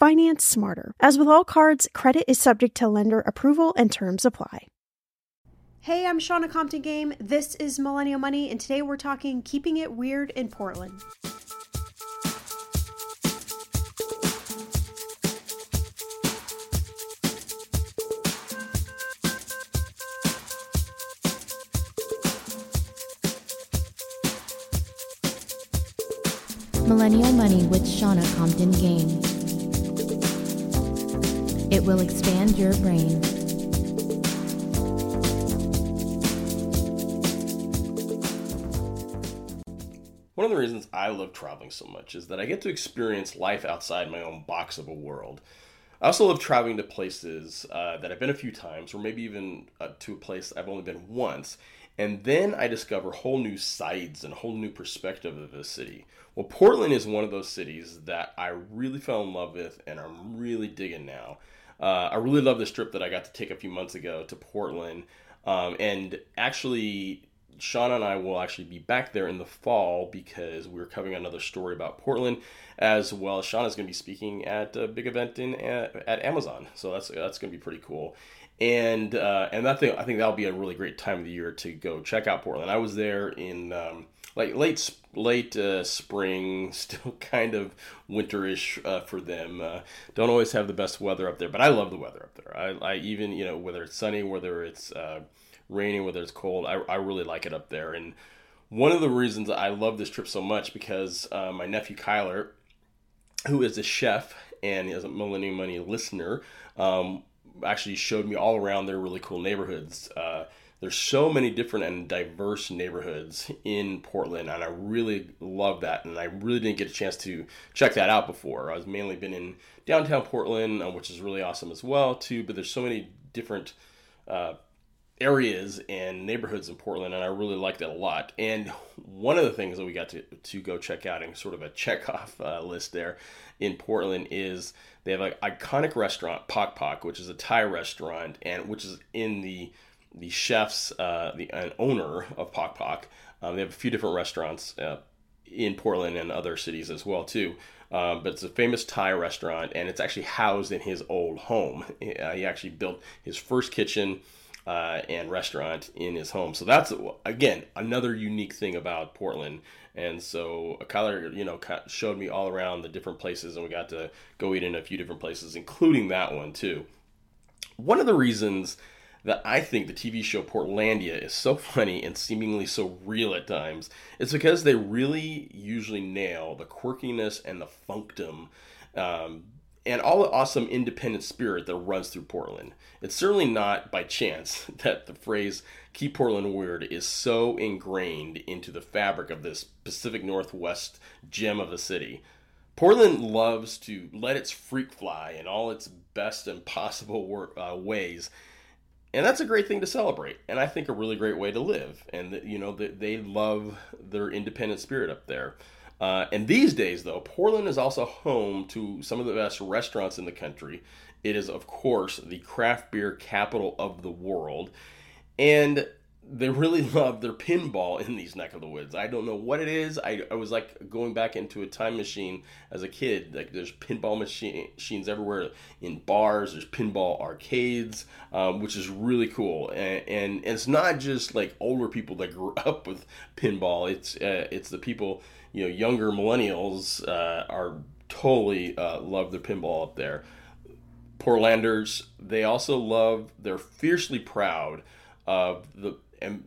Finance smarter. As with all cards, credit is subject to lender approval and terms apply. Hey, I'm Shannah Compton Game. This is Millennial Money, and today we're talking keeping it weird in Portland. Millennial Money with Shannah Compton Game. It will expand your brain. One of the reasons I love traveling so much is that I get to experience life outside my own box of a world. I also love traveling to places uh, that I've been a few times, or maybe even uh, to a place I've only been once, and then I discover whole new sides and a whole new perspective of the city. Well, Portland is one of those cities that I really fell in love with and I'm really digging now. Uh, I really love this trip that I got to take a few months ago to Portland. Um, and actually, Shannah and I will actually be back there in the fall because we're covering another story about Portland, as well as Shannah's going to be speaking at a big event in at Amazon. So that's that's going to be pretty cool. And uh, and that thing, I think that'll be a really great time of the year to go check out Portland. I was there in um, like late late uh, spring, still kind of winterish uh, for them. Uh, don't always have the best weather up there, but I love the weather up there. I, I even you know whether it's sunny, whether it's uh, raining, whether it's cold, I, I really like it up there. And one of the reasons I love this trip so much because uh, my nephew Kyler, who is a chef and is a Millennial Money listener, um, actually showed me all around their really cool neighborhoods. There's so many different and diverse neighborhoods in Portland, and I really love that. And I really didn't get a chance to check that out before. I was mainly been in downtown Portland, uh, which is really awesome as well too. But there's so many different uh, areas and neighborhoods in Portland, and I really liked it a lot. And one of the things that we got to to go check out and sort of a check off uh, list there in Portland is they have an iconic restaurant, Pok Pok, which is a Thai restaurant, and which is in the the chefs, uh, the an owner of Pok Pok. Um, they have a few different restaurants uh, in Portland and other cities as well too. Um, but it's a famous Thai restaurant, and it's actually housed in his old home. Uh, he actually built his first kitchen uh, and restaurant in his home. So that's again another unique thing about Portland. And so Kyler, you know, showed me all around the different places, and we got to go eat in a few different places, including that one too. One of the reasons that I think the TV show Portlandia is so funny and seemingly so real at times is because they really usually nail the quirkiness and the funkdom um, and all the awesome independent spirit that runs through Portland. It's certainly not by chance that the phrase keep Portland weird is so ingrained into the fabric of this Pacific Northwest gem of a city. Portland loves to let its freak fly in all its best and possible uh, ways. And that's a great thing to celebrate, and I think a really great way to live. And you know, they love their independent spirit up there. Uh, and these days, though, Portland is also home to some of the best restaurants in the country. It is, of course, the craft beer capital of the world. And they really love their pinball in these neck of the woods. I don't know what it is. I, I was like going back into a time machine as a kid. Like there's pinball machine, machines everywhere in bars. There's pinball arcades, um, which is really cool. And, and, it's not just like older people that grew up with pinball. It's uh, it's the people you know younger millennials uh, are totally uh, love their pinball up there. Portlanders they also love. They're fiercely proud of the and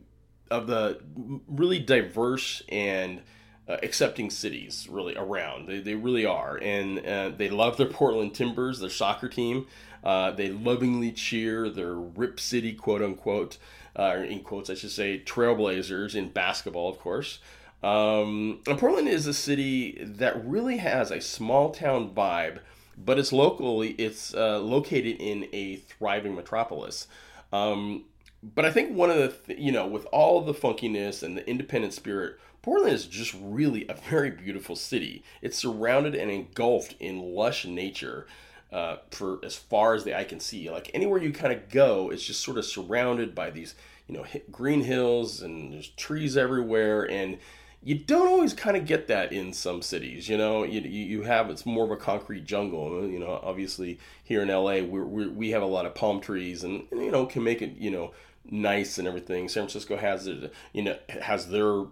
of the really diverse and uh, accepting cities really around. They, they really are, and uh, they love their Portland Timbers, their soccer team. Uh, they lovingly cheer their Rip City, quote unquote, uh, in quotes I should say, Trailblazers in basketball, of course. Um, Portland is a city that really has a small town vibe, but it's locally it's uh, located in a thriving metropolis. Um, but I think one of the th- you know with all the funkiness and the independent spirit, Portland is just really a very beautiful city. It's surrounded and engulfed in lush nature. Uh, for as far as the eye can see, like anywhere you kind of go, it's just sort of surrounded by these, you know, green hills and there's trees everywhere, and you don't always kind of get that in some cities. You know, you, you have it's more of a concrete jungle. You know, obviously here in LA, we're we have a lot of palm trees, and you know can make it you know nice and everything. San Francisco has it, you know, has their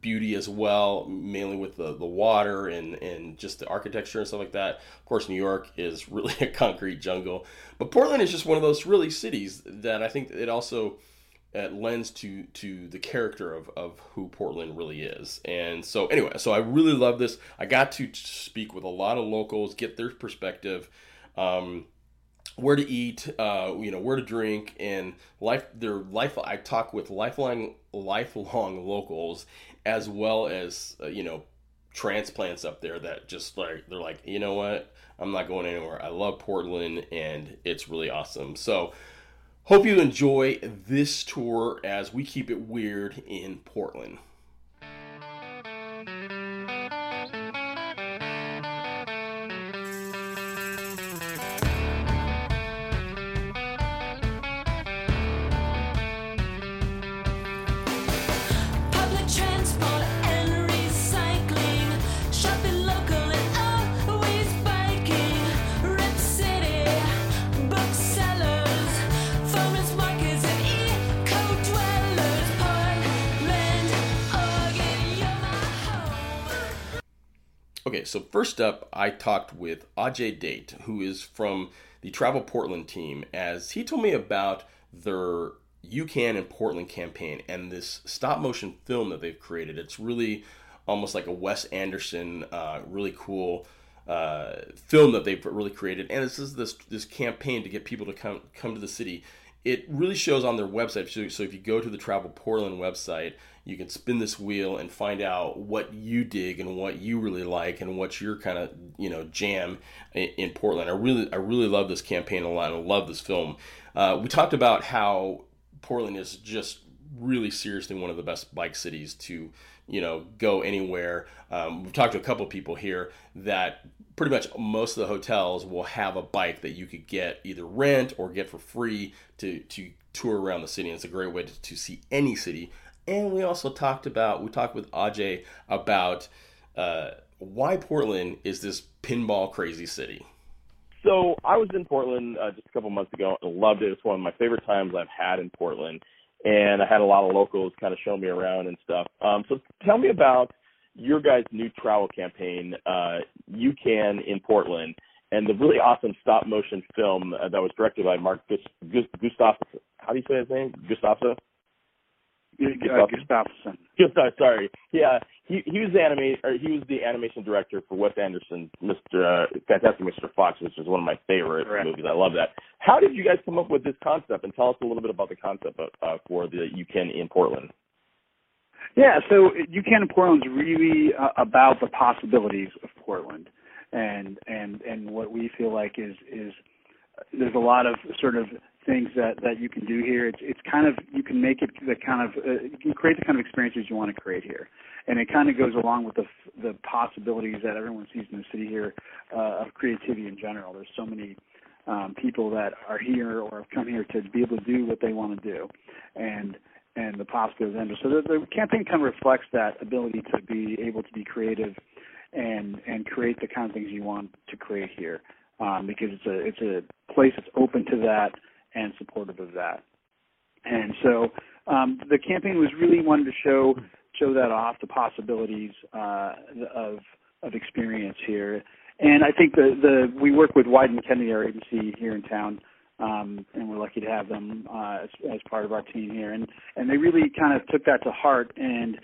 beauty as well, mainly with the, the water and, and just the architecture and stuff like that. Of course, New York is really a concrete jungle, but Portland is just one of those really cities that I think it also uh, lends to to the character of, of who Portland really is. And so anyway, so I really love this. I got to speak with a lot of locals, get their perspective, um, where to eat, uh, you know, where to drink, and life. Their life. I talk with lifelong lifelong locals as well as uh, you know transplants up there that just like they're like you know what I'm not going anywhere. I love Portland and it's really awesome. So Hope you enjoy this tour as we keep it weird in Portland. First up, I talked with Ajay Date, who is from the Travel Portland team, as he told me about their You Can in Portland campaign and this stop motion film that they've created. It's really almost like a Wes Anderson, uh, really cool uh, film that they've really created, and this is this this campaign to get people to come come to the city. It really shows on their website. So, if you go to the Travel Portland website, you can spin this wheel and find out what you dig and what you really like and what's your kind of you know jam in, in Portland. I really I really love this campaign a lot. I love this film. Uh, we talked about how Portland is just really seriously one of the best bike cities to you know go anywhere. Um, we've talked to a couple people here that pretty much most of the hotels will have a bike that you could get either rent or get for free to to tour around the city. And it's a great way to, to see any city and we also talked about, we talked with Ajay about uh, why Portland is this pinball crazy city. so I was in Portland uh, just a couple months ago and loved it. It's one of my favorite times I've had in Portland, and I had a lot of locals kind of show me around and stuff. Um, so tell me about your guys' new travel campaign, uh, You Can in Portland, and the really awesome stop motion film uh, that was directed by Mark Gustav. How do you say his name? Gustafson. Gustafson. Gustav, sorry. Yeah, he he was the anime or he was the animation director for Wes Anderson's Mr. Uh, Fantastic Mr. Fox, which is one of my favorite Correct. movies. I love that. How did you guys come up with this concept? And tell us a little bit about the concept of, uh, for the You Can in Portland. Yeah, so You Can in Portland is really uh, about the possibilities of Portland, and and and what we feel like is is there's a lot of sort of things that that you can do here. It's it's kind of you can make it the kind of uh, you can create the kind of experiences you want to create here, and it kind of goes along with the the possibilities that everyone sees in the city here uh, of creativity in general. There's so many um, people that are here or have come here to be able to do what they want to do, and and the possibilities. So the, the campaign kind of reflects that ability to be able to be creative and and create the kind of things you want to create here. Um, because it's a it's a place that's open to that and supportive of that. And so um, the campaign was really wanted to show show that off the possibilities uh, of of experience here. And I think the the we work with Wieden Kennedy, our agency here in town, um, and we're lucky to have them uh, as, as part of our team here. And and they really kind of took that to heart and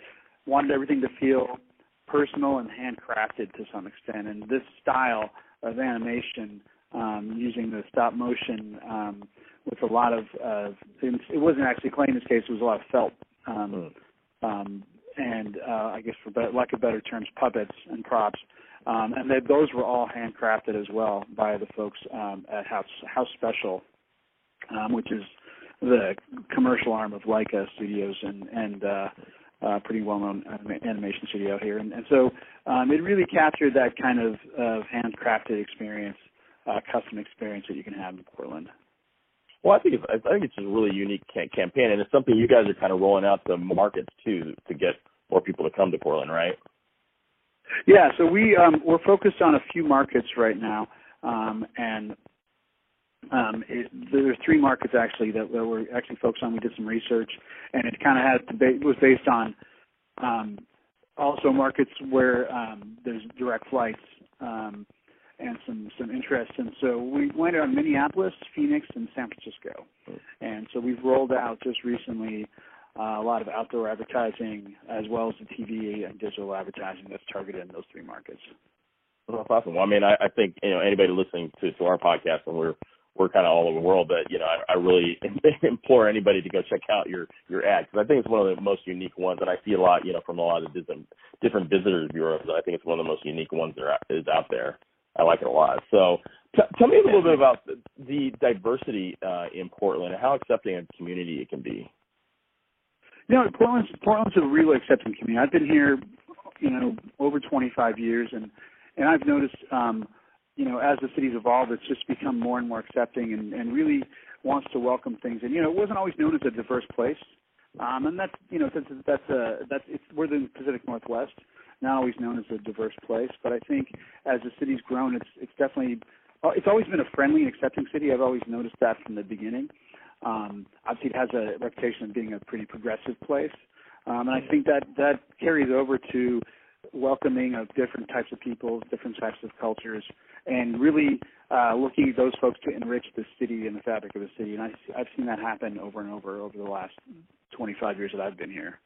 wanted everything to feel personal and handcrafted to some extent. And this style of animation um, using the stop motion um, with a lot of uh, it wasn't actually clay in this case; it was a lot of felt, um, mm. um, and uh, I guess for better, lack of better terms, puppets and props. Um, and those were all handcrafted as well by the folks um, at House House Special, um, which is the commercial arm of Laika Studios and and uh, uh, pretty well-known animation studio here. And, and so um, it really captured that kind of, of handcrafted experience, uh, custom experience that you can have in Portland. Well, I think it's, I think it's a really unique campaign, and it's something you guys are kind of rolling out to markets too to get more people to come to Portland, right? Yeah, so we um, we're focused on a few markets right now, um, and um, it, there are three markets actually that, that we're actually focused on. We did some research, and it kind of had to be, was based on um, also markets where um, there's direct flights. Um, and some some interest. And so we went on Minneapolis, Phoenix, and San Francisco. And so we've rolled out just recently uh, a lot of outdoor advertising as well as the TV and digital advertising that's targeted in those three markets. Well, that's awesome. Well, I mean, I, I think you know anybody listening to to our podcast, and we're we're kind of all over the world, but you know, I, I really implore anybody to go check out your your ad because I think it's one of the most unique ones, and I see a lot, you know, from a lot of different different visitors bureaus. I think it's one of the most unique ones that are, is out there. I like it a lot. So, t- tell me a little bit about the, the diversity uh, in Portland and how accepting a community it can be. You know, Portland's Portland's a really accepting community. I've been here, you know, over 25 years, and and I've noticed, um, you know, as the city's evolved, it's just become more and more accepting and, and really wants to welcome things. And you know, it wasn't always known as a diverse place, um, and that's you know that's that's a that's it's we're the Pacific Northwest, not always known as a diverse place. But I think as the city's grown, it's it's definitely it's always been a friendly and accepting city. I've always noticed that from the beginning. Um, obviously, it has a reputation of being a pretty progressive place, um, and I think that that carries over to welcoming of different types of people, different types of cultures, and really uh, looking at those folks to enrich the city and the fabric of the city. And I, I've seen that happen over and over over the last 25 years that I've been here.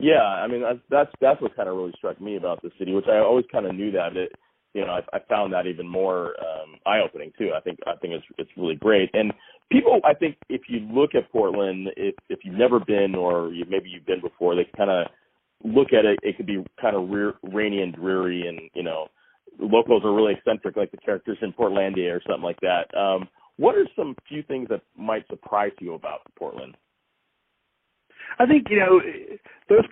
Yeah, I mean that's that's that's what kind of really struck me about the city, which I always kind of knew that it, you know, I, I found that even more um, eye opening too. I think I think it's it's really great, and people, I think if you look at Portland, if if you've never been or you, maybe you've been before, they kind of look at it. It could be kind of re- rainy and dreary, and you know, locals are really eccentric, like the characters in Portlandia or something like that. Um, what are some few things that might surprise you about Portland? I think you know those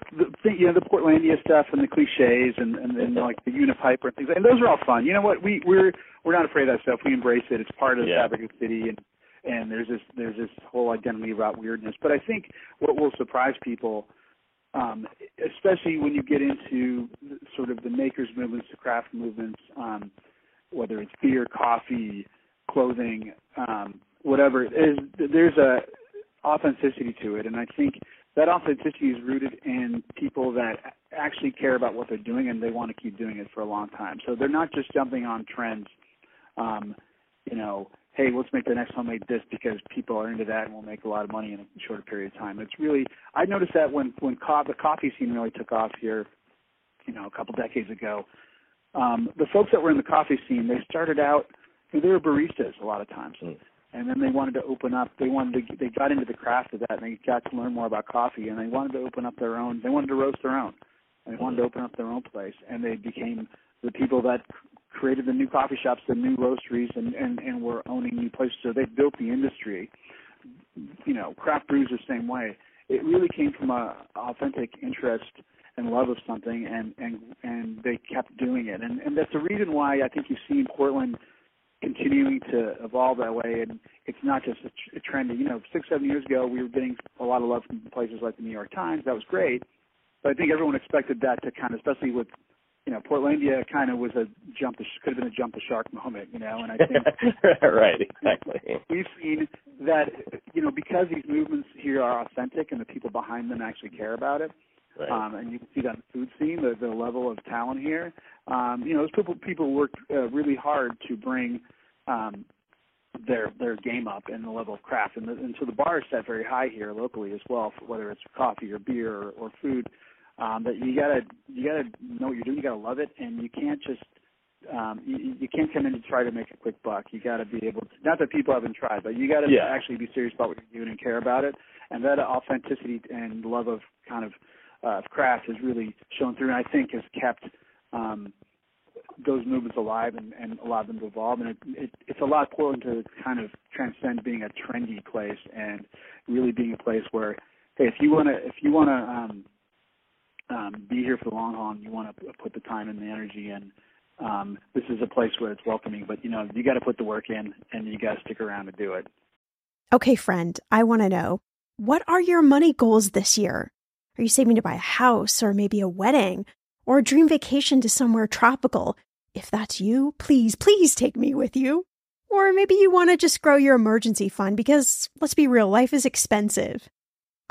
the, you know the Portlandia stuff and the cliches and and, and like the Unipiper and things and those are all fun. You know what we we're we're not afraid of that stuff. We embrace it. It's part of the yeah. fabric of the city and and there's this there's this whole identity about weirdness. But I think what will surprise people, um, especially when you get into sort of the makers movements, the craft movements, um, whether it's beer, coffee, clothing, um, whatever is, there's a authenticity to it, and I think that authenticity is rooted in people that actually care about what they're doing and they want to keep doing it for a long time. So they're not just jumping on trends, um, you know, hey, let's make the next homemade dish because people are into that and we'll make a lot of money in a shorter period of time. It's really I noticed that when when co- the coffee scene really took off here, you know, a couple decades ago. Um, the folks that were in the coffee scene, they started out, you know, they were baristas a lot of times. Mm and then they wanted to open up. They wanted to. They got into the craft of that, and they got to learn more about coffee. And they wanted to open up their own. They wanted to roast their own. And they wanted to open up their own place, and they became the people that created the new coffee shops, the new roasteries, and and and were owning new places. So they built the industry. You know, craft brews the same way. It really came from a authentic interest and love of something, and and and they kept doing it. And and that's the reason why I think you see in Portland continuing to evolve that way. And it's not just a, a trend. You know, six, seven years ago, we were getting a lot of love from places like the New York Times. That was great. But I think everyone expected that to kind of, especially with, you know, Portlandia kind of was a jump, the, could have been a jump the shark moment, you know, and I think. right, exactly. We've seen that, you know, because these movements here are authentic and the people behind them actually care about it. Right. Um, and you can see that in the food scene, the, the level of talent here. Um, you know, those people people work uh, really hard to bring um, their their game up and the level of craft, and, the, and so the bar is set very high here locally as well, for whether it's coffee or beer or, or food. Um, but you gotta you gotta know what you're doing. You gotta love it, and you can't just um, you, you can't come in and try to make a quick buck. You got to be able to. Not that people haven't tried, but you got to yeah. actually be serious about what you're doing and care about it. And that authenticity and love of kind of uh, craft has really shown through, and I think has kept um, those movements alive and, and allowed them to evolve. And it, it, it's a lot Portland to kind of transcend being a trendy place and really being a place where, hey, if you want to, if you want to um, um, be here for the long haul, and you want to put the time and the energy in. Um, this is a place where it's welcoming, but you know you got to put the work in, and you got to stick around to do it. Okay, friend, I want to know what are your money goals this year? Are you saving to buy a house or maybe a wedding or a dream vacation to somewhere tropical? If that's you, please, please take me with you. Or maybe you want to just grow your emergency fund because let's be real, life is expensive.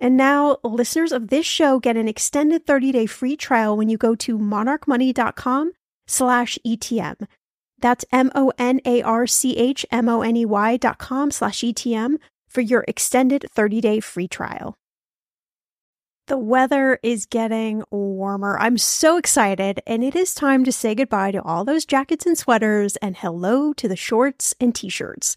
And now listeners of this show get an extended 30-day free trial when you go to monarchmoney.com slash ETM. That's M-O-N-A-R-C-H-M-O-N-E-Y dot com slash ETM for your extended 30-day free trial. The weather is getting warmer. I'm so excited, and it is time to say goodbye to all those jackets and sweaters and hello to the shorts and t shirts.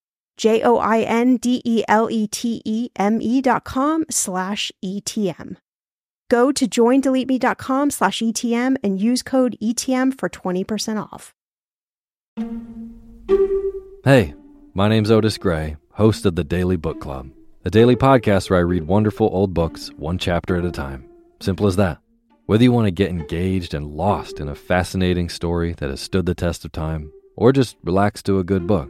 J O I N D E L E T E M E dot com slash ETM. Go to joindeleteme.com slash ETM and use code ETM for 20% off. Hey, my name's Otis Gray, host of the Daily Book Club, a daily podcast where I read wonderful old books one chapter at a time. Simple as that. Whether you want to get engaged and lost in a fascinating story that has stood the test of time, or just relax to a good book,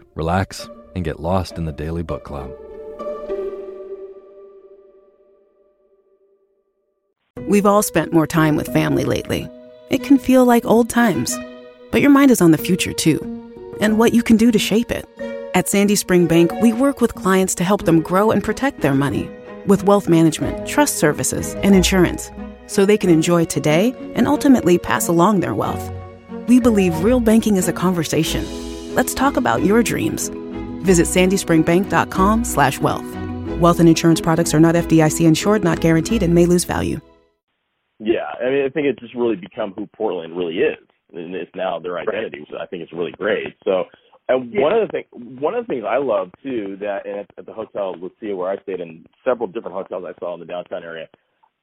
relax, and get lost in the Daily Book Club. We've all spent more time with family lately. It can feel like old times, but your mind is on the future too, and what you can do to shape it. At Sandy Spring Bank, we work with clients to help them grow and protect their money with wealth management, trust services, and insurance so they can enjoy today and ultimately pass along their wealth. We believe real banking is a conversation. Let's talk about your dreams. Visit sandyspringbank.com/wealth. Wealth and insurance products are not FDIC insured, not guaranteed, and may lose value. Yeah, I mean, I think it's just really become who Portland really is, and it's now their identity. So I think it's really great. So and one of the thing, one of the things I love too, that and at, at the hotel Lucia where I stayed, in several different hotels I saw in the downtown area,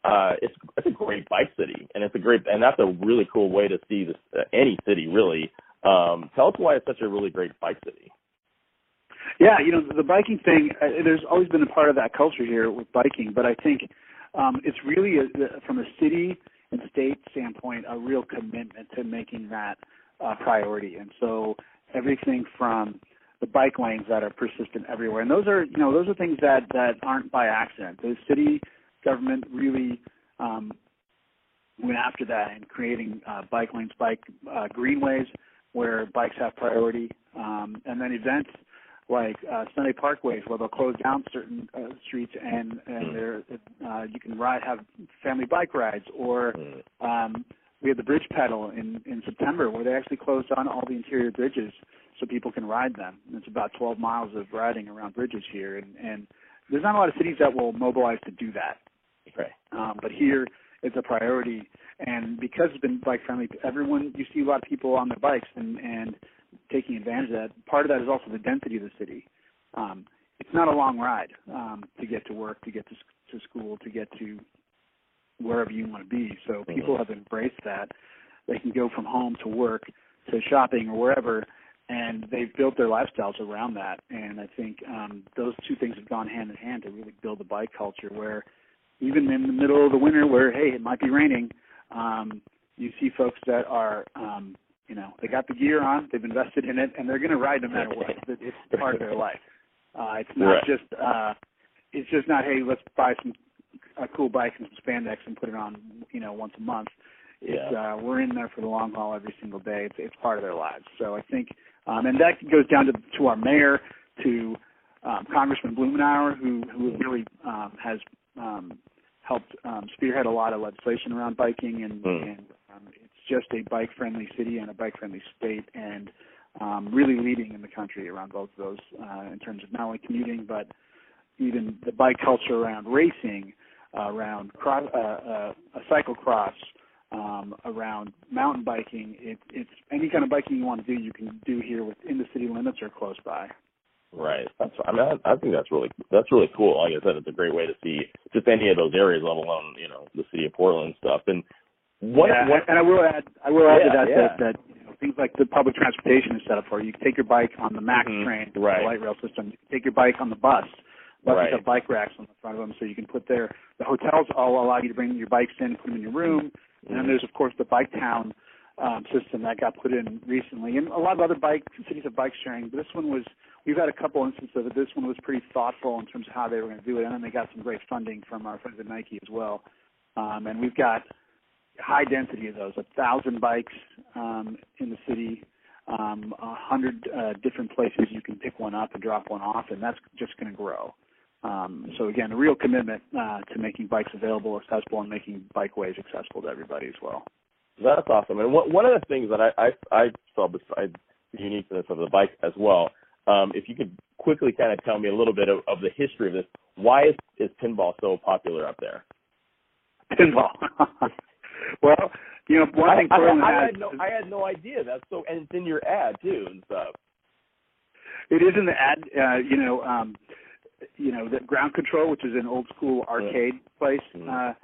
uh, it's it's a great bike city, and it's a great, and that's a really cool way to see this uh, any city really. Um, tell us why it's such a really great bike city. Yeah, you know the biking thing. Uh, there's always been a part of that culture here with biking, but I think um, it's really a, from a city and state standpoint a real commitment to making that uh, priority. And so everything from the bike lanes that are persistent everywhere. And those are, you know, those are things that that aren't by accident. The city government really um, went after that and creating uh, bike lanes, bike uh, greenways where bikes have priority, um, and then events like uh, Sunday parkways where they'll close down certain uh, streets and and there uh, you can ride have family bike rides or um, we had the bridge pedal in in September where they actually closed down all the interior bridges so people can ride them. And it's about 12 miles of riding around bridges here, and and there's not a lot of cities that will mobilize to do that. Right. Um, but here it's a priority, and because it's been bike friendly, everyone you see a lot of people on their bikes and and taking advantage of that. Part of that is also the density of the city. Um, it's not a long ride um, to get to work, to get to to school, to get to wherever you want to be. So people have embraced that. They can go from home to work to shopping or wherever, and they've built their lifestyles around that. And I think um, those two things have gone hand in hand to really build a bike culture where even in the middle of the winter where hey it might be raining, um, you see folks that are um, you know they got the gear on, they've invested in it, and they're going to ride no matter what. It's part of their life. Uh, it's not Right. just uh, it's just not hey let's buy some a cool bike and some spandex and put it on you know once a month. It's Yeah. uh, we're in there for the long haul every single day. It's it's part of their lives. So I think um, and that goes down to to our mayor to um, Congressman Blumenauer who who really um, has um, helped um, spearhead a lot of legislation around biking, and, Hmm. and um, it's just a bike-friendly city and a bike-friendly state, and um, really leading in the country around both of those uh, in terms of not only commuting but even the bike culture around racing, uh, around cross, uh, uh, a cyclocross, um, around mountain biking. It, it's any kind of biking you want to do, you can do here within the city limits or close by. Right. That's. I mean, I, I think that's really that's really cool. Like I said, it's a great way to see just any of those areas, let alone you know the city of Portland stuff. And what? yeah, what and I will add, I will add Yeah, to that yeah. that, that you know, things like the public transportation is set up for you. You can take your bike on the MAX Mhm, train, right. the light rail system. You can take your bike on the bus. Buses Right. have bike racks on the front of them, so you can put there. The hotels all allow you to bring your bikes in, put them in your room, and then there's of course the bike town um, system that got put in recently, and a lot of other bike cities have bike sharing. But this one was we've had a couple instances of it. This one was pretty thoughtful in terms of how they were going to do it, and then they got some great funding from our friends at Nike as well. Um, and we've got high density of those, a thousand bikes um, in the city, um, a hundred uh, different places you can pick one up and drop one off, and that's just going to grow. Um, so again, a real commitment uh, to making bikes available, accessible, and making bikeways accessible to everybody as well. That's awesome. And one one of the things that I I, I saw besides the uniqueness of the bike as well, um, if you could quickly kind of tell me a little bit of, of the history of this. Why is, is pinball so popular up there? Pinball. well, you know, one thing I, I, Portland I had no I had no idea. That's so, and it's in your ad too and stuff. It is in the ad. Uh, you know, um, you know the Ground Kontrol, which is an old school arcade place Mm. uh,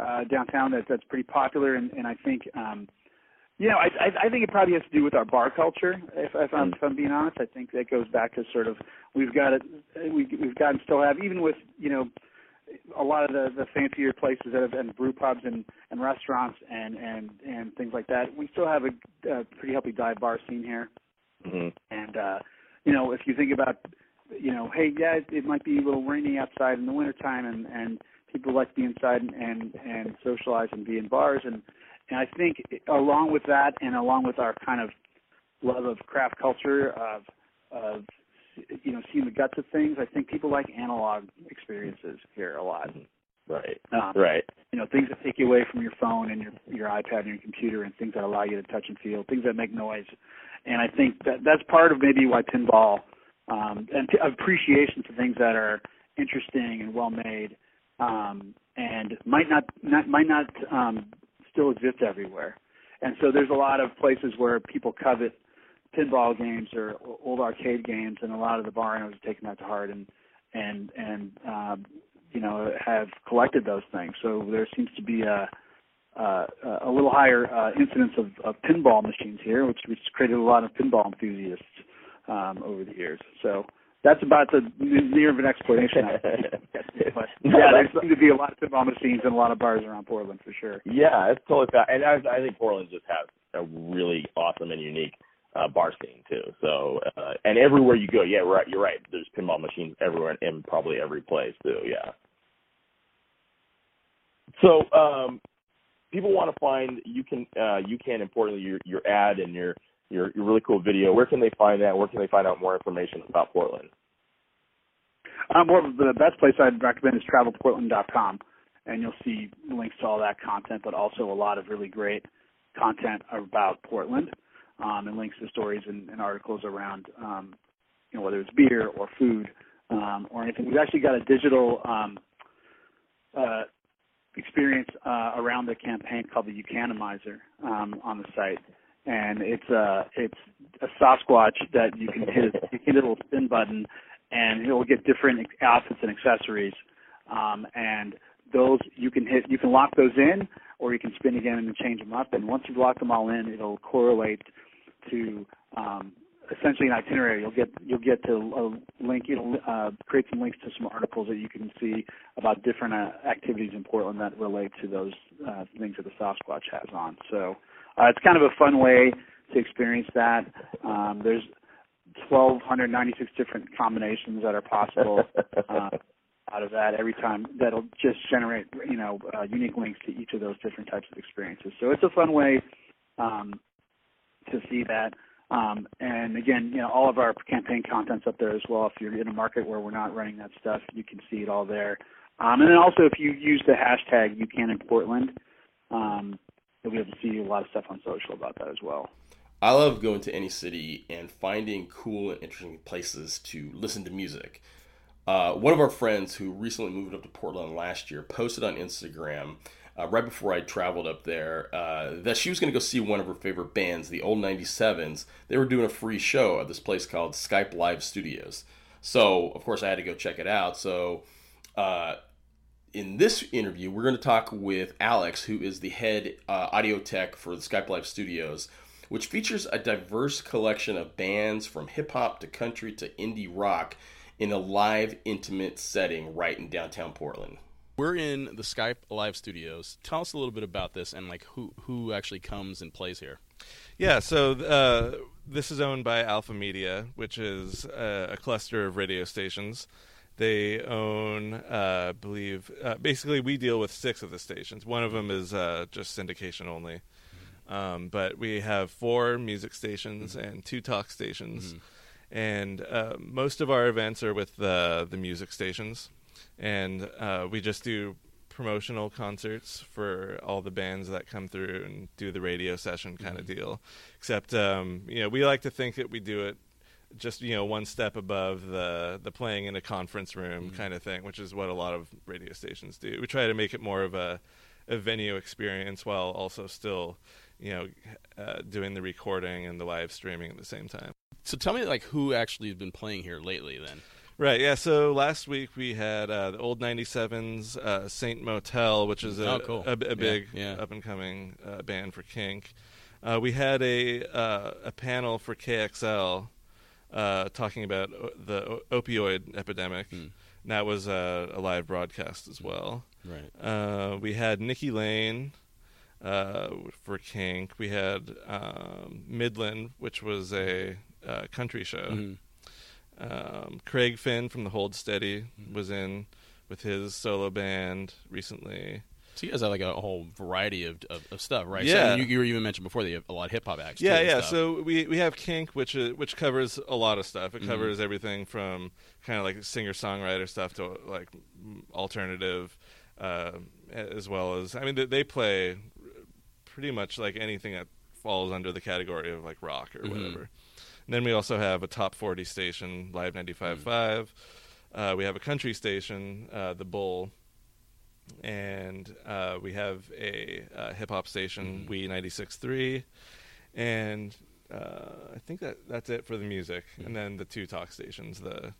uh, downtown that that's pretty popular, and, and I think. Um, you know, I, I I think it probably has to do with our bar culture. If, if I'm if I'm being honest, I think that goes back to sort of we've got it, we we've got and still have even with you know a lot of the the fancier places that have been brew pubs and and restaurants and and and things like that. We still have a, a pretty healthy dive bar scene here. hmm And uh, you know, if you think about, you know, hey, yeah, it, it might be a little rainy outside in the wintertime, and and people like to be inside and and, and socialize and be in bars, and and I think along with that, and along with our kind of love of craft culture of of you know seeing the guts of things, I think people like analog experiences here a lot. Right. Um, Right. you know things that take you away from your phone and your your iPad and your computer and things that allow you to touch and feel things that make noise and I think that that's part of maybe why pinball um and p- appreciation to things that are interesting and well made um and might not, not might not um still exist everywhere and so there's a lot of places where people covet pinball games or old arcade games and a lot of the bar owners have taken that to heart and and and um you know have collected those things. So there seems to be a a, a little higher uh, incidence of, of pinball machines here, which which created a lot of pinball enthusiasts um, over the years. So that's about the near of an explanation. But yeah, there seem to be a lot of pinball machines and a lot of bars around Portland for sure. Yeah, it's totally fa- and I, I think Portland just has a really awesome and unique uh, bar scene too. So uh, and everywhere you go, yeah, right, you're right. There's pinball machines everywhere and in probably every place too. Yeah. So um, people want to find you can uh, you can importantly your your ad and your your your really cool video. Where can they find that? Where can they find out more information about Portland? Um, more the best place I'd recommend is travelportland.com, and you'll see links to all that content, but also a lot of really great content about Portland, um, and links to stories and, and articles around, um, you know, whether it's beer or food um, or anything. We've actually got a digital um, uh, experience uh, around the campaign called the Eucanimizer um, on the site, and it's a it's a Sasquatch that you can hit you hit a little spin button, and it will get different outfits and accessories, um, and those you can hit you can lock those in, or you can spin again and change them up, and once you've locked them all in, it'll correlate to um, essentially an itinerary. You'll get you'll get to a link. It'll uh, create some links to some articles that you can see about different uh, activities in Portland that relate to those uh, things that the Sasquatch has on. So uh, it's kind of a fun way to experience that. Um, there's 1,296 different combinations that are possible. Uh, out of that every time that'll just generate you know uh, unique links to each of those different types of experiences so it's a fun way um, to see that um, and again, you know, all of our campaign content's up there as well. If you're in a market where we're not running that stuff, you can see it all there. Um, and then also, if you use the hashtag UCAN in Portland, um, you'll be able to see a lot of stuff on social about that as well. I love going to any city and finding cool and interesting places to listen to music. Uh, one of our friends who recently moved up to Portland last year posted on Instagram uh, right before I traveled up there uh, that she was going to go see one of her favorite bands, the Old 97s. They were doing a free show at this place called Skype Live Studios. So, of course, I had to go check it out. So, uh, in this interview, we're going to talk with Alex, who is the head uh, audio tech for the Skype Live Studios, which features a diverse collection of bands from hip hop to country to indie rock in a live, intimate setting right in downtown Portland. We're in the Skype Live Studios. Tell us a little bit about this and like who who actually comes and plays here. Yeah, so uh, this is owned by Alpha Media, which is uh, a cluster of radio stations. They own, uh, I believe, uh, basically we deal with six of the stations. One of them is uh, just syndication only, um, but we have four music stations mm-hmm. and two talk stations, mm-hmm. and uh, most of our events are with the the music stations and uh, we just do promotional concerts for all the bands that come through and do the radio session kind mm-hmm. of deal. Except, um, you know, we like to think that we do it just you know one step above the the playing in a conference room mm-hmm. kind of thing, which is what a lot of radio stations do. We try to make it more of a a venue experience while also still you know uh, doing the recording and the live streaming at the same time. So tell me like who actually has been playing here lately then. Right. Yeah. So last week we had uh, the old '97s uh, Saint Motel, which is a, oh, cool. a, a, big yeah, yeah. up and coming uh, band for Kink. Uh, we had a uh, a panel for KXL uh, talking about the opioid epidemic. Mm. that was a, a, live broadcast as well. Right. Uh, we had Nikki Lane. for Kink, we had um, Midland, which was a country show. Mm-hmm um, Craig Finn from the Hold Steady mm-hmm. was in with his solo band recently. So you guys have like a whole variety of, of, of stuff, right? Yeah. So, you, you, were even mentioned before that you have a lot of hip hop acts. Yeah, yeah. Stuff. So we we have Kink, which is, which covers a lot of stuff. It mm-hmm. covers everything from kind of like singer songwriter stuff to like alternative, uh, as well as I mean they, they, play pretty much like anything that falls under the category of like rock or mm-hmm. whatever. And then we also have a top 40 station, Live 95.5. Mm. Uh, we have a country station, uh, The Bull. And uh, we have a uh, hip hop station, mm. We 96.3. And uh, I think that that's it for the music. Mm. And then the two talk stations, the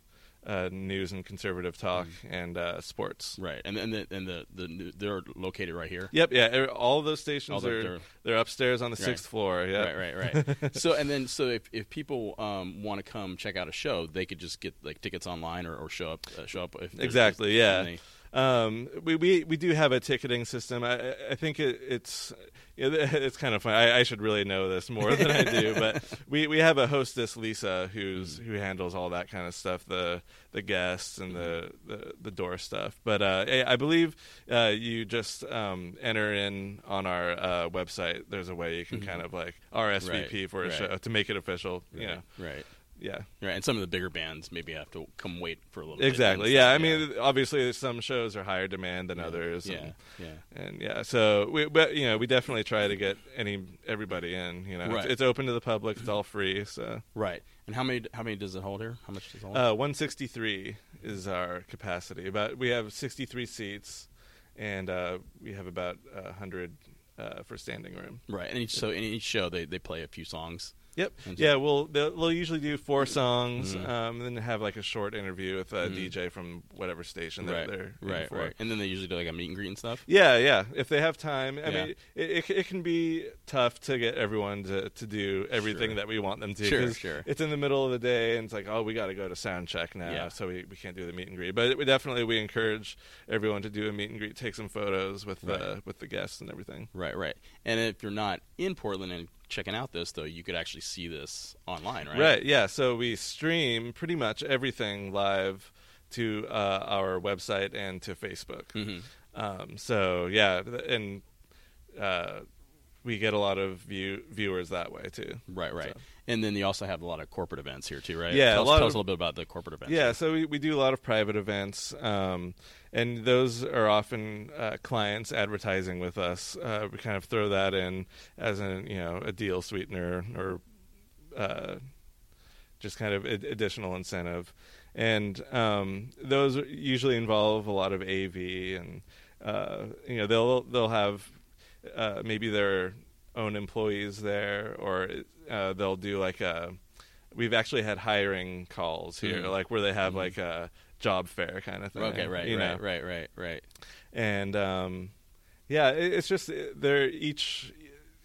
uh, news and conservative talk mm. and uh, sports. Right, and and the, and the, the they're located right here. Yep, yeah. All of those stations all are they're, they're, upstairs on the right. sixth floor. Yeah, right, right, right. so and then so if if people um, want to come check out a show, they could just get like tickets online or, or show up uh, show up. exactly, yeah. Um, we, we we do have a ticketing system. I I think it, it's it's kind of fun. I, I, should really know this more than I do, but we, we have a hostess Lisa who's who handles all that kind of stuff, the the guests and the the, the door stuff. But uh, I believe uh, you just um, enter in on our uh, website. There's a way you can mm-hmm. kind of like RSVP right, for a right. show to make it official. Right, you know. right. Yeah. Right. And some of the bigger bands maybe have to come wait for a little bit. exactly. Yeah. I mean, obviously, some shows are higher demand than yeah. others. Yeah. And, yeah. And yeah. So we, but you know, we definitely try to get any everybody in. You know, right. it's, it's, open to the public. It's all free. So right. And how many how many does it hold here? How much does it hold? Uh, 163 is our capacity. About we have 63 seats, and uh, we have about hundred uh, for standing room. Right. And each so in each show they they play a few songs. Yep. Yeah. Well, they'll, they'll, usually do four songs, mm-hmm. um, and then have like a short interview with a mm-hmm. DJ from whatever station right. they're right, for. right. And then they usually do like a meet and greet and stuff. Yeah, yeah. If they have time, I yeah. mean, it, it, it, can be tough to get everyone to, to do everything sure. that we want them to. Sure, sure. It's in the middle of the day, and it's like, oh, we got to go to sound check now, yeah. so we, we can't do the meet and greet. But we definitely we encourage everyone to do a meet and greet, take some photos with right. the with the guests and everything. Right, right. And if you're not in Portland and checking out this though, you could actually see this online, right? Right. Yeah. So we stream pretty much everything live to uh, our website and to Facebook. Mm-hmm. Um, so yeah, and uh, we get a lot of view viewers that way too. Right, right. So. And then you also have a lot of corporate events here too, right? Yeah, tell, a lot tell of, us a little bit about the corporate events. Yeah, so we, we do a lot of private events, um, and those are often uh, clients advertising with us. Uh, we kind of throw that in as a you know a deal sweetener or uh, just kind of additional incentive, and um, those usually involve a lot of AV and uh, you know they'll they'll have uh, maybe their own employees there, or uh, they'll do like a. We've actually had hiring calls here, Mhm. like where they have Mhm. like a job fair kind of thing. Okay, right, you right, know? right, right, right. And um, yeah, it, it's just they're each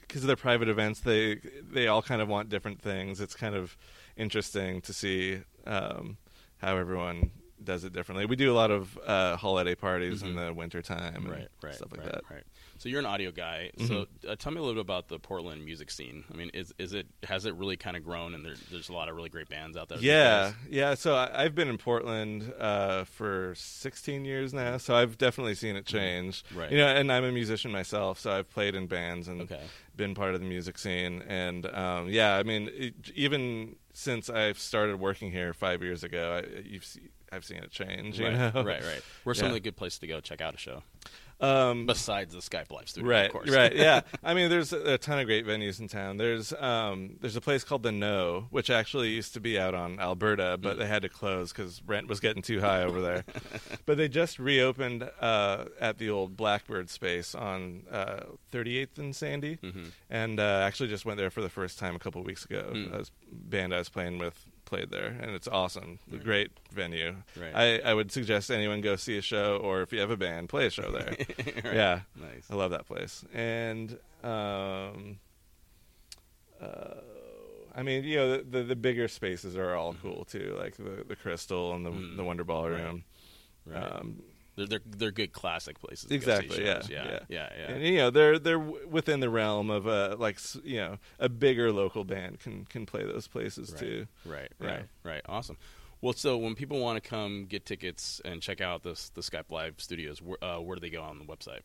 because they're private events. They they all kind of want different things. It's kind of interesting to see um, how everyone does it differently. We do a lot of uh, holiday parties in Mhm. the winter time, right, right, stuff like right, that. Right. So you're an audio guy. So uh, tell me a little bit about the Portland music scene. I mean, is is it has it really kind of grown, and there, there's a lot of really great bands out there. Yeah, yeah. So I, I've been in Portland uh, for 16 years now, so I've definitely seen it change. Right. You know, and I'm a musician myself, so I've played in bands and Okay. been part of the music scene. And um, yeah, I mean, it, even since I've started working here five years ago, I, you've I've seen it change. You Right, know? right, right. Where's some Yeah. of the good places to go check out a show Um, besides the Skype Live studio? right, of course. right, yeah. I mean, there's a, a ton of great venues in town. There's um, there's a place called the Know, which actually used to be out on Alberta, but Mm. they had to close because rent was getting too high over there. but they just reopened uh, at the old Blackbird space on uh, 38th and Sandy, Mhm. and uh, actually just went there for the first time a couple weeks ago. Mm. I was, band I was playing with played there, and it's awesome. Great venue. Right. I, I would suggest anyone go see a show, or if you have a band, play a show there. Right. Yeah, Nice. I love that place. And um, uh, I mean, you know, the, the the bigger spaces are all cool too, like the the Crystal and the Mm. the Wonder Ballroom. Right. Um, They're they're they're good classic places. to go see exactly. Yeah, yeah, yeah, yeah, yeah. And you know, they're they're within the realm of a like you know a bigger local band can can play those places Right. too. Right, Yeah. right, right. Awesome. Well, so when people want to come get tickets and check out this the Skype Live studios, where, uh, where do they go on the website?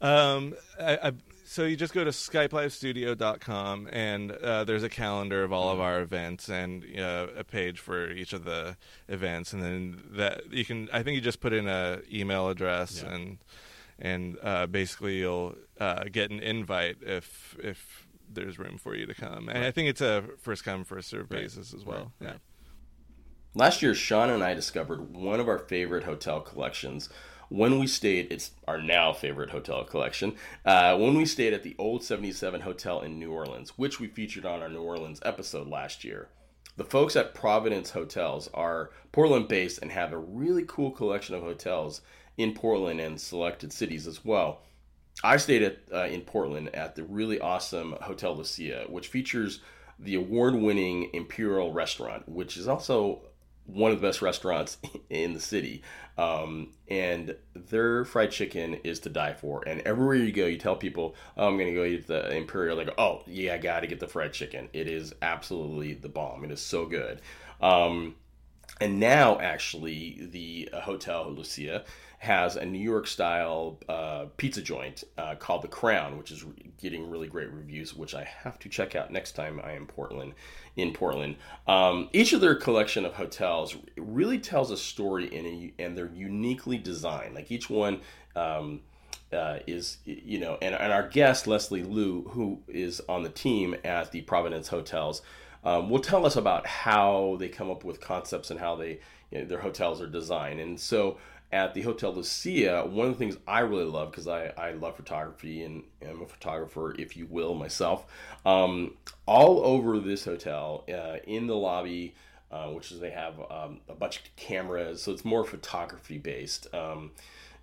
Um, I, I, so you just go to skypelivestudio.com and uh, there's a calendar of all of our events and uh, a page for each of the events, and then that you can. I think you just put in a email address Yeah. and and uh, basically you'll uh, get an invite if if there's room for you to come. And I think it's a first come first serve Right. basis as well. Right, Yeah. Last year, Sean and I discovered one of our favorite hotel collections when we stayed. It's our now favorite hotel collection. Uh, when we stayed at the Old 77 Hotel in New Orleans, which we featured on our New Orleans episode last year. The folks at Provenance Hotels are Portland based and have a really cool collection of hotels in Portland and selected cities as well. I stayed at uh, in Portland at the really awesome Hotel Lucia, which features the award-winning Imperial Restaurant, which is also one of the best restaurants in the city. Um, and their fried chicken is to die for. And everywhere you go, you tell people, oh, I'm going to go eat the Imperial. They go, oh, yeah, I got to get the fried chicken. It is absolutely the bomb. It is so good. Um, and now, actually, the Hotel Lucia has a New York style uh, pizza joint uh, called The Crown, which is getting really great reviews, which I have to check out next time I am Portland in Portland. Um, each of their collection of hotels really tells a story in a, and they're uniquely designed. Like each one. Um, uh, is you know, and, and our guest Leslie Liu, who is on the team at the Provenance Hotels, um, will tell us about how they come up with concepts and how they you know, their hotels are designed. And so at the Hotel Lucia, one of the things I really love because I, I love photography and am a photographer, if you will, myself. Um, all over this hotel, uh, in the lobby, uh, which is they have um, a bunch of cameras, so it's more photography based. Um,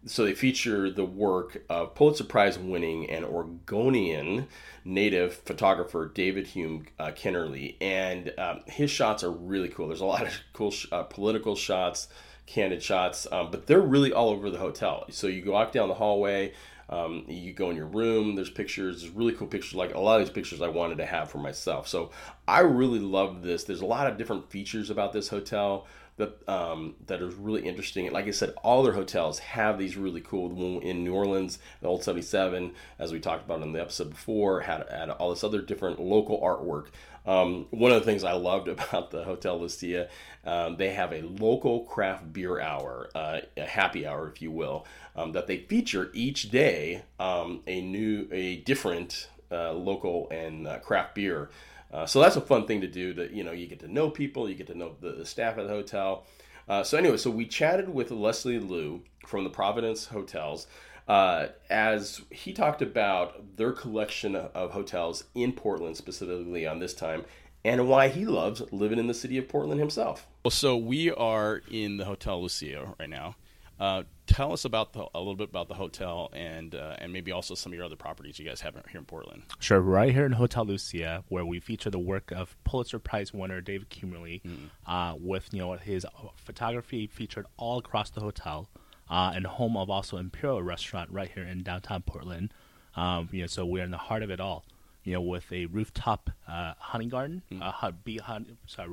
so they feature the work of Pulitzer Prize winning and Oregonian native photographer David Hume uh, Kennerly, and um, his shots are really cool. There's a lot of cool sh- uh, political shots candid shots, um, but they're really all over the hotel. So you go walk down the hallway, um, you go in your room. There's pictures. There's really cool pictures. Like a lot of these pictures, I wanted to have for myself. So I really love this. There's a lot of different features about this hotel that um, that is really interesting. Like I said, all their hotels have these really cool. In New Orleans, the Old 77, as we talked about in the episode before, had, had all this other different local artwork. Um, one of the things I loved about the Hotel Lucia, um, they have a local craft beer hour, uh, a happy hour, if you will, um, that they feature each day. Um, a new, a different uh, local and uh, craft beer. Uh, so that's a fun thing to do. That you know, you get to know people, you get to know the, the staff at the hotel. Uh, so anyway, so we chatted with Leslie Liu from the Provenance Hotels uh, as he talked about their collection of hotels in Portland, specifically on this time, and why he loves living in the city of Portland himself. Well, so we are in the Hotel Lucia right now. Uh, tell us about the, a little bit about the hotel and uh, and maybe also some of your other properties you guys have here in Portland. Sure, right here in Hotel Lucia, where we feature the work of Pulitzer Prize winner David Kennerly, mm. uh, with you know his photography featured all across the hotel uh, and home of also Imperial Restaurant right here in downtown Portland. Um, you know, so we're in the heart of it all. You know, with a rooftop uh, honey garden, mm. uh, bee honey, sorry,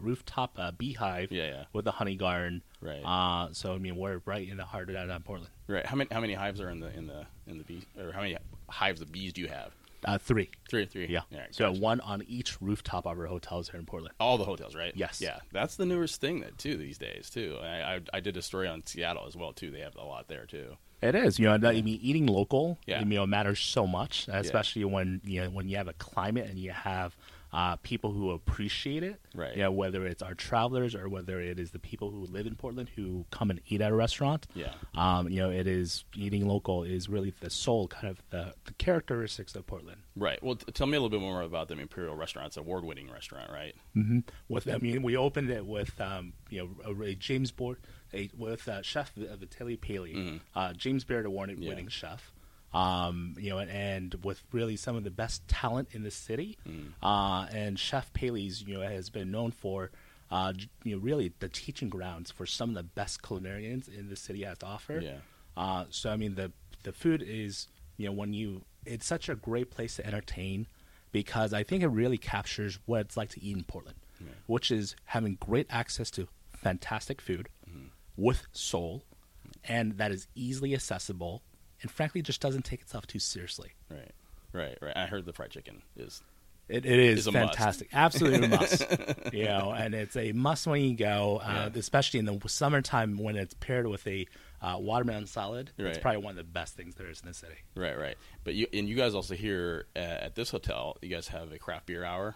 rooftop uh, beehive yeah, yeah. with a honey garden. Right. Uh, so I mean, we're right in the heart of downtown Portland. Right. How many how many hives are in the in the in the bee or how many hives of bees do you have? Uh, three. Three, three. Yeah. so gotcha. one on each rooftop of our hotels here in Portland. All the hotels, right? Yes. Yeah. That's the newest thing that too these days too. I, I, I did a story on Seattle as well too. They have a lot there too. It is, you know. I mean, eating local, yeah. you know, matters so much, especially yeah. when you know when you have a climate and you have uh, people who appreciate it. Right. Yeah. Whether it's our travelers or whether it is the people who live in Portland who come and eat at a restaurant. Yeah. Um, you know, it is eating local is really the soul, kind of the, the characteristics of Portland. Right. Well, t- tell me a little bit more about the Imperial Restaurant. It's an award-winning restaurant, right? Mm-hmm. With I mean, we opened it with um, you know a, a James Beard, a, with uh, Chef Vitaly Paley, mm-hmm. uh, James Beard award-winning yeah. chef um, you know, and, and, with really some of the best talent in the city. Mm. Uh, and Chef Paley's, you know, has been known for, uh, you know, really the teaching grounds for some of the best culinarians in the city has to offer. Yeah. Uh, so I mean, the the food is, you know, when you, it's such a great place to entertain because I think it really captures what it's like to eat in Portland, yeah. which is having great access to fantastic food mm-hmm. with soul, and that is easily accessible and frankly just doesn't take itself too seriously. Right, right, right. I heard the fried chicken is it, it is, is fantastic, absolutely a must. you know, and it's a must when you go, uh, yeah. especially in the summertime when it's paired with a uh, watermelon salad. Right. It's probably one of the best things there is in the city. Right, right. But you and you guys also here at this hotel, you guys have a craft beer hour.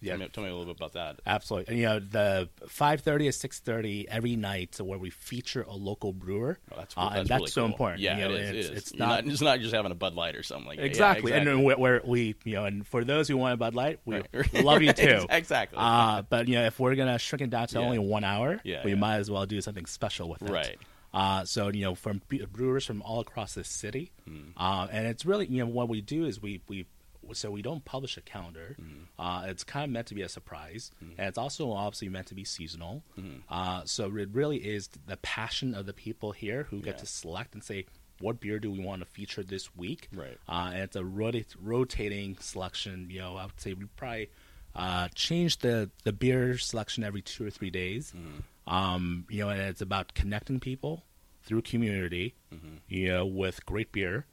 Yeah, tell me, tell me, a little bit about that. Absolutely. And, you know, the five thirty to six thirty every night, where we feature a local brewer. Oh, that's, uh, that's and that's really so cool. important. Yeah, you know, it is. It's, it is. it's not, not, it's not just having a Bud Light or something like that. Exactly. Yeah, exactly. And where, where, we, you know, and for those who want a Bud Light, we right. love you too. exactly. Uh, but you know, if we're gonna shrink it down to yeah. only one hour, yeah, we might as well do something special with it. Right. Uh, so you know, from brewers from all across the city, mm. uh, and it's really you know what we do is we we so we don't publish a calendar. Uh, it's kind of meant to be a surprise, and it's also obviously meant to be seasonal. Uh, so it really is the passion of the people here who get Yeah. to select and say, what beer do we want to feature this week? Right. Uh, and it's a rota- rotating selection. You know, I would say we probably uh, change the the beer selection every two or three days. Um, you know, and it's about connecting people through community. You know, with great beer.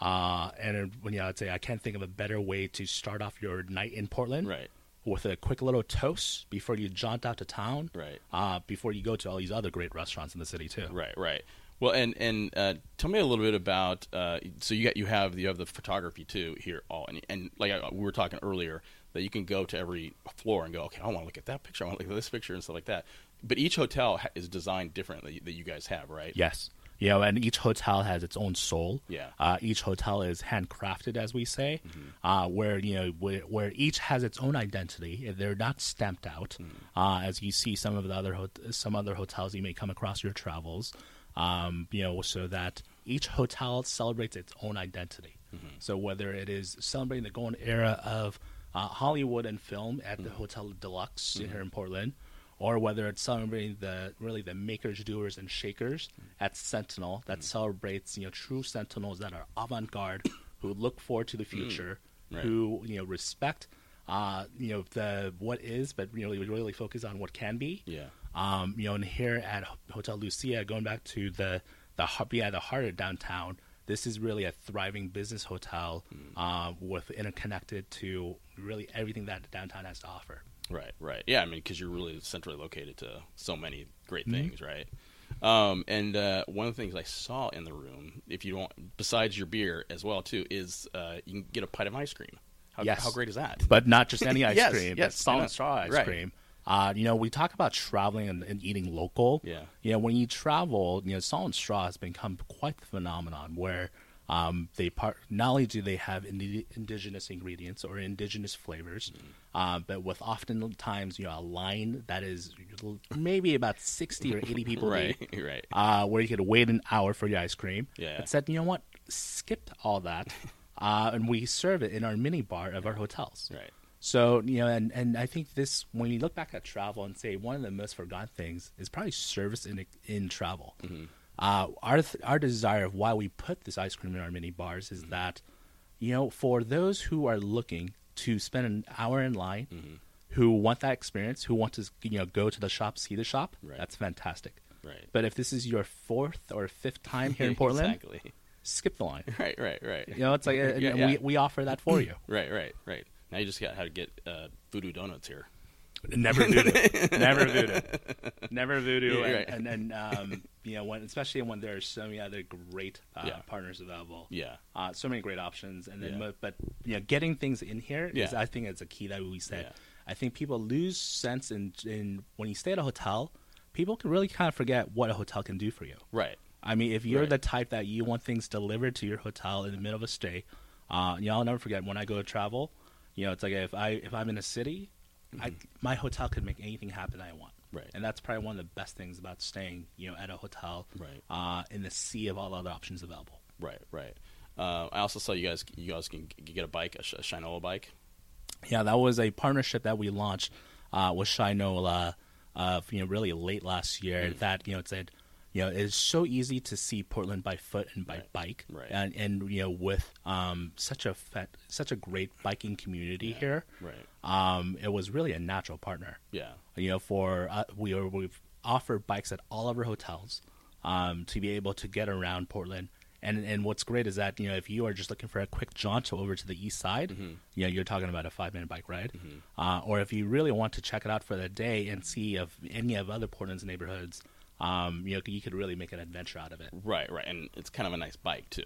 Uh, and when you know, I'd say I can't think of a better way to start off your night in Portland. Right. With a quick little toast before you jaunt out to town. Right. Uh, before you go to all these other great restaurants in the city too. Right, right. Well, and and uh, tell me a little bit about. Uh, so you got you have you have the photography too here. All and and like I, we were talking earlier that you can go to every floor and go, okay, I want to look at that picture. I want to look at this picture and stuff like that. But each hotel ha- is designed differently that you guys have, right? Yes. You know, and each hotel has its own soul. Yeah. Uh, each hotel is handcrafted, as we say, uh, where you know where, where each has its own identity. They're not stamped out, uh, as you see some of the other hot- some other hotels you may come across your travels. Um, you know, so that each hotel celebrates its own identity. So whether it is celebrating the golden era of uh, Hollywood and film at the Hotel Deluxe here in Portland, or whether it's celebrating the really the makers, doers, and shakers at Sentinel that celebrates you know true Sentinels that are avant-garde, who look forward to the future, Right. who you know respect uh, you know the what is, but really really focus on what can be. Yeah. Um, you know, and here at Hotel Lucia, going back to the the heart, yeah, the heart of downtown, this is really a thriving business hotel uh, with interconnected to really everything that downtown has to offer. Right, right. Yeah, I mean, because you're really centrally located to so many great Mm-hmm. things, right? Um, and uh, one of the things I saw in the room, if you don't, besides your beer as well too, is uh, you can get a pint of ice cream. How, Yes. how great is that? But not just any ice Yes, cream, yes, and straw ice Right. cream. Uh, you know, we talk about traveling and, and eating local. Yeah. You know, when you travel, you know, salt and straw has become quite the phenomenon where um, they part not only do they have indi- indigenous ingredients or indigenous flavors, Mm-hmm. uh, but with oftentimes you know a line that is maybe about sixty or eighty people Right, deep, right. uh, where you could wait an hour for your ice cream. Yeah. But said, you know what, skip all that, uh, and we serve it in our mini bar of our hotels. Right. So you know, and and I think this when you look back at travel and say one of the most forgotten things is probably service in in travel. Uh, our th- our desire of why we put this ice cream in our mini bars is that you know for those who are looking to spend an hour in line, who want that experience, who want to you know go to the shop, see the shop, Right. that's fantastic. Right. But if this is your fourth or fifth time here in Portland, exactly. skip the line. Right, right, right. You know, it's like Yeah, yeah. we we offer that for you. Right, right, right. Now you just got how to get uh, voodoo donuts here. Never voodoo. Never voodoo. Never voodoo. Yeah, and, right. and, and um, you know, when especially when there are so many other great uh, Yeah. partners available. Yeah. Uh, so many great options, and then Yeah. but, but you know, getting things in here is Yeah. I think it's a key that we said. Yeah. I think people lose sense in in when you stay at a hotel, people can really kind of forget what a hotel can do for you. Right. I mean, if you're Right. the type that you want things delivered to your hotel in the middle of a stay, uh, you know, I'll never forget when I go to travel. You know, it's like if I if I'm in a city, I, my hotel could make anything happen I want. Mm-hmm. Right. And that's probably one of the best things about staying, you know, at a hotel. Right. Uh, in the sea of all other options available. Right, right. Uh, I also saw you guys. You guys can get a bike, a, Sh- a Shinola bike. Yeah, that was a partnership that we launched uh, with Shinola, uh, you know, really late last year. Mm. That you know, it said, you know, it's so easy to see Portland by foot and by Right, bike, right. and and you know, with um, such a fa- such a great biking community here, Right. um, it was really a natural partner. Yeah. You know, for uh, we are we've offered bikes at all of our hotels um, to be able to get around Portland. And and what's great is that you know if you are just looking for a quick jaunt over to the east side, Mm-hmm. you know you're talking about a five minute bike ride, uh, or if you really want to check it out for the day and see of any of other Portland's neighborhoods, um, you know you could really make an adventure out of it. Right, right, and it's kind of a nice bike too.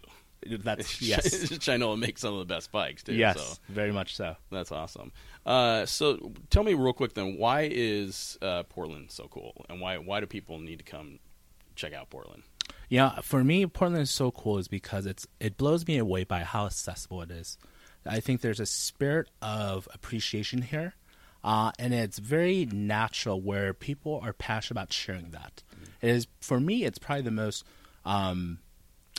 That's yes, Shinola makes some of the best bikes too. yes, so. very much so. That's awesome. Uh, so tell me real quick then, why is uh, Portland so cool, and why why do people need to come check out Portland? Yeah, for me, Portland is so cool is because it's it blows me away by how accessible it is. I think there's a spirit of appreciation here, uh, and it's very natural where people are passionate about sharing that. It is for me, it's probably the most um,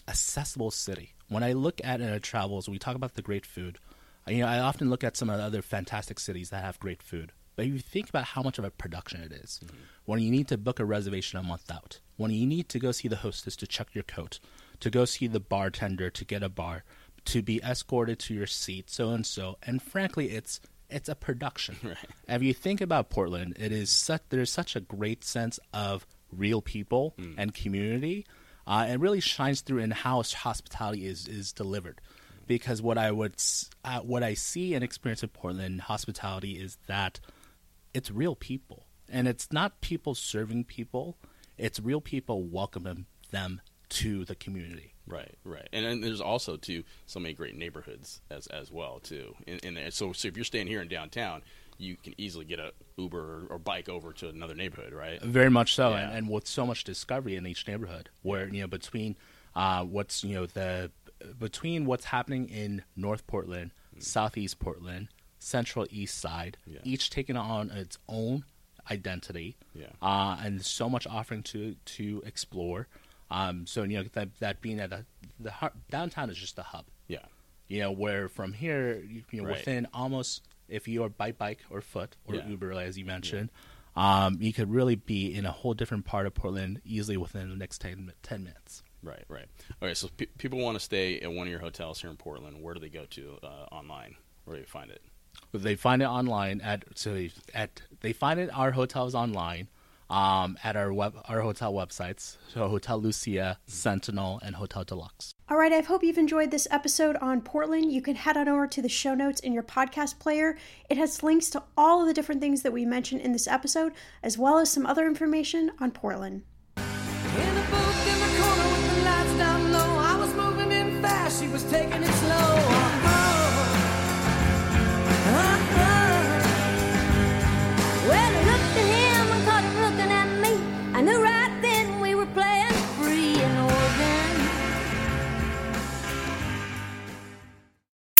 accessible city. When I look at it in travels, we talk about the great food. You know, I often look at some of the other fantastic cities that have great food. But if you think about how much of a production it is, mm-hmm. when you need to book a reservation a month out, when you need to go see the hostess to check your coat, to go see the bartender to get a bar, to be escorted to your seat, so and so, and frankly, it's it's a production. Right. If you think about Portland, it is such there's such a great sense of real people mm. and community. Uh, it really shines through in how hospitality is is delivered. Because what I would uh, what I see and experience in Portland hospitality is that it's real people, and it's not people serving people. It's real people welcoming them to the community. Right, right, and, and there's also too so many great neighborhoods as as well too. And, in there. So, so if you're staying here in downtown, you can easily get a Uber or, or bike over to another neighborhood, right? Very much so, yeah. and, and, with so much discovery in each neighborhood, where you know between uh, what's you know the between what's happening in North Portland, mm. Southeast Portland, Central East Side, yeah. each taking on its own identity, yeah. uh, and so much offering to to explore. Um, so you know that that being at the, the downtown is just a hub. Yeah. You know where from here, you know, right. within almost if you're by bike or foot or yeah. Uber, as you mentioned, yeah. um, you could really be in a whole different part of Portland easily within the next 10, 10 minutes. Right, right. All right. So p- people want to stay at one of your hotels here in Portland. Where do they go to uh, online? Where do they find it? They find it online at so at they find it our hotels online um, at our web our hotel websites. So Hotel Lucia, Sentinel, and Hotel Deluxe. All right, I hope you've enjoyed this episode on Portland. You can head on over to the show notes in your podcast player. It has links to all of the different things that we mentioned in this episode, as well as some other information on Portland.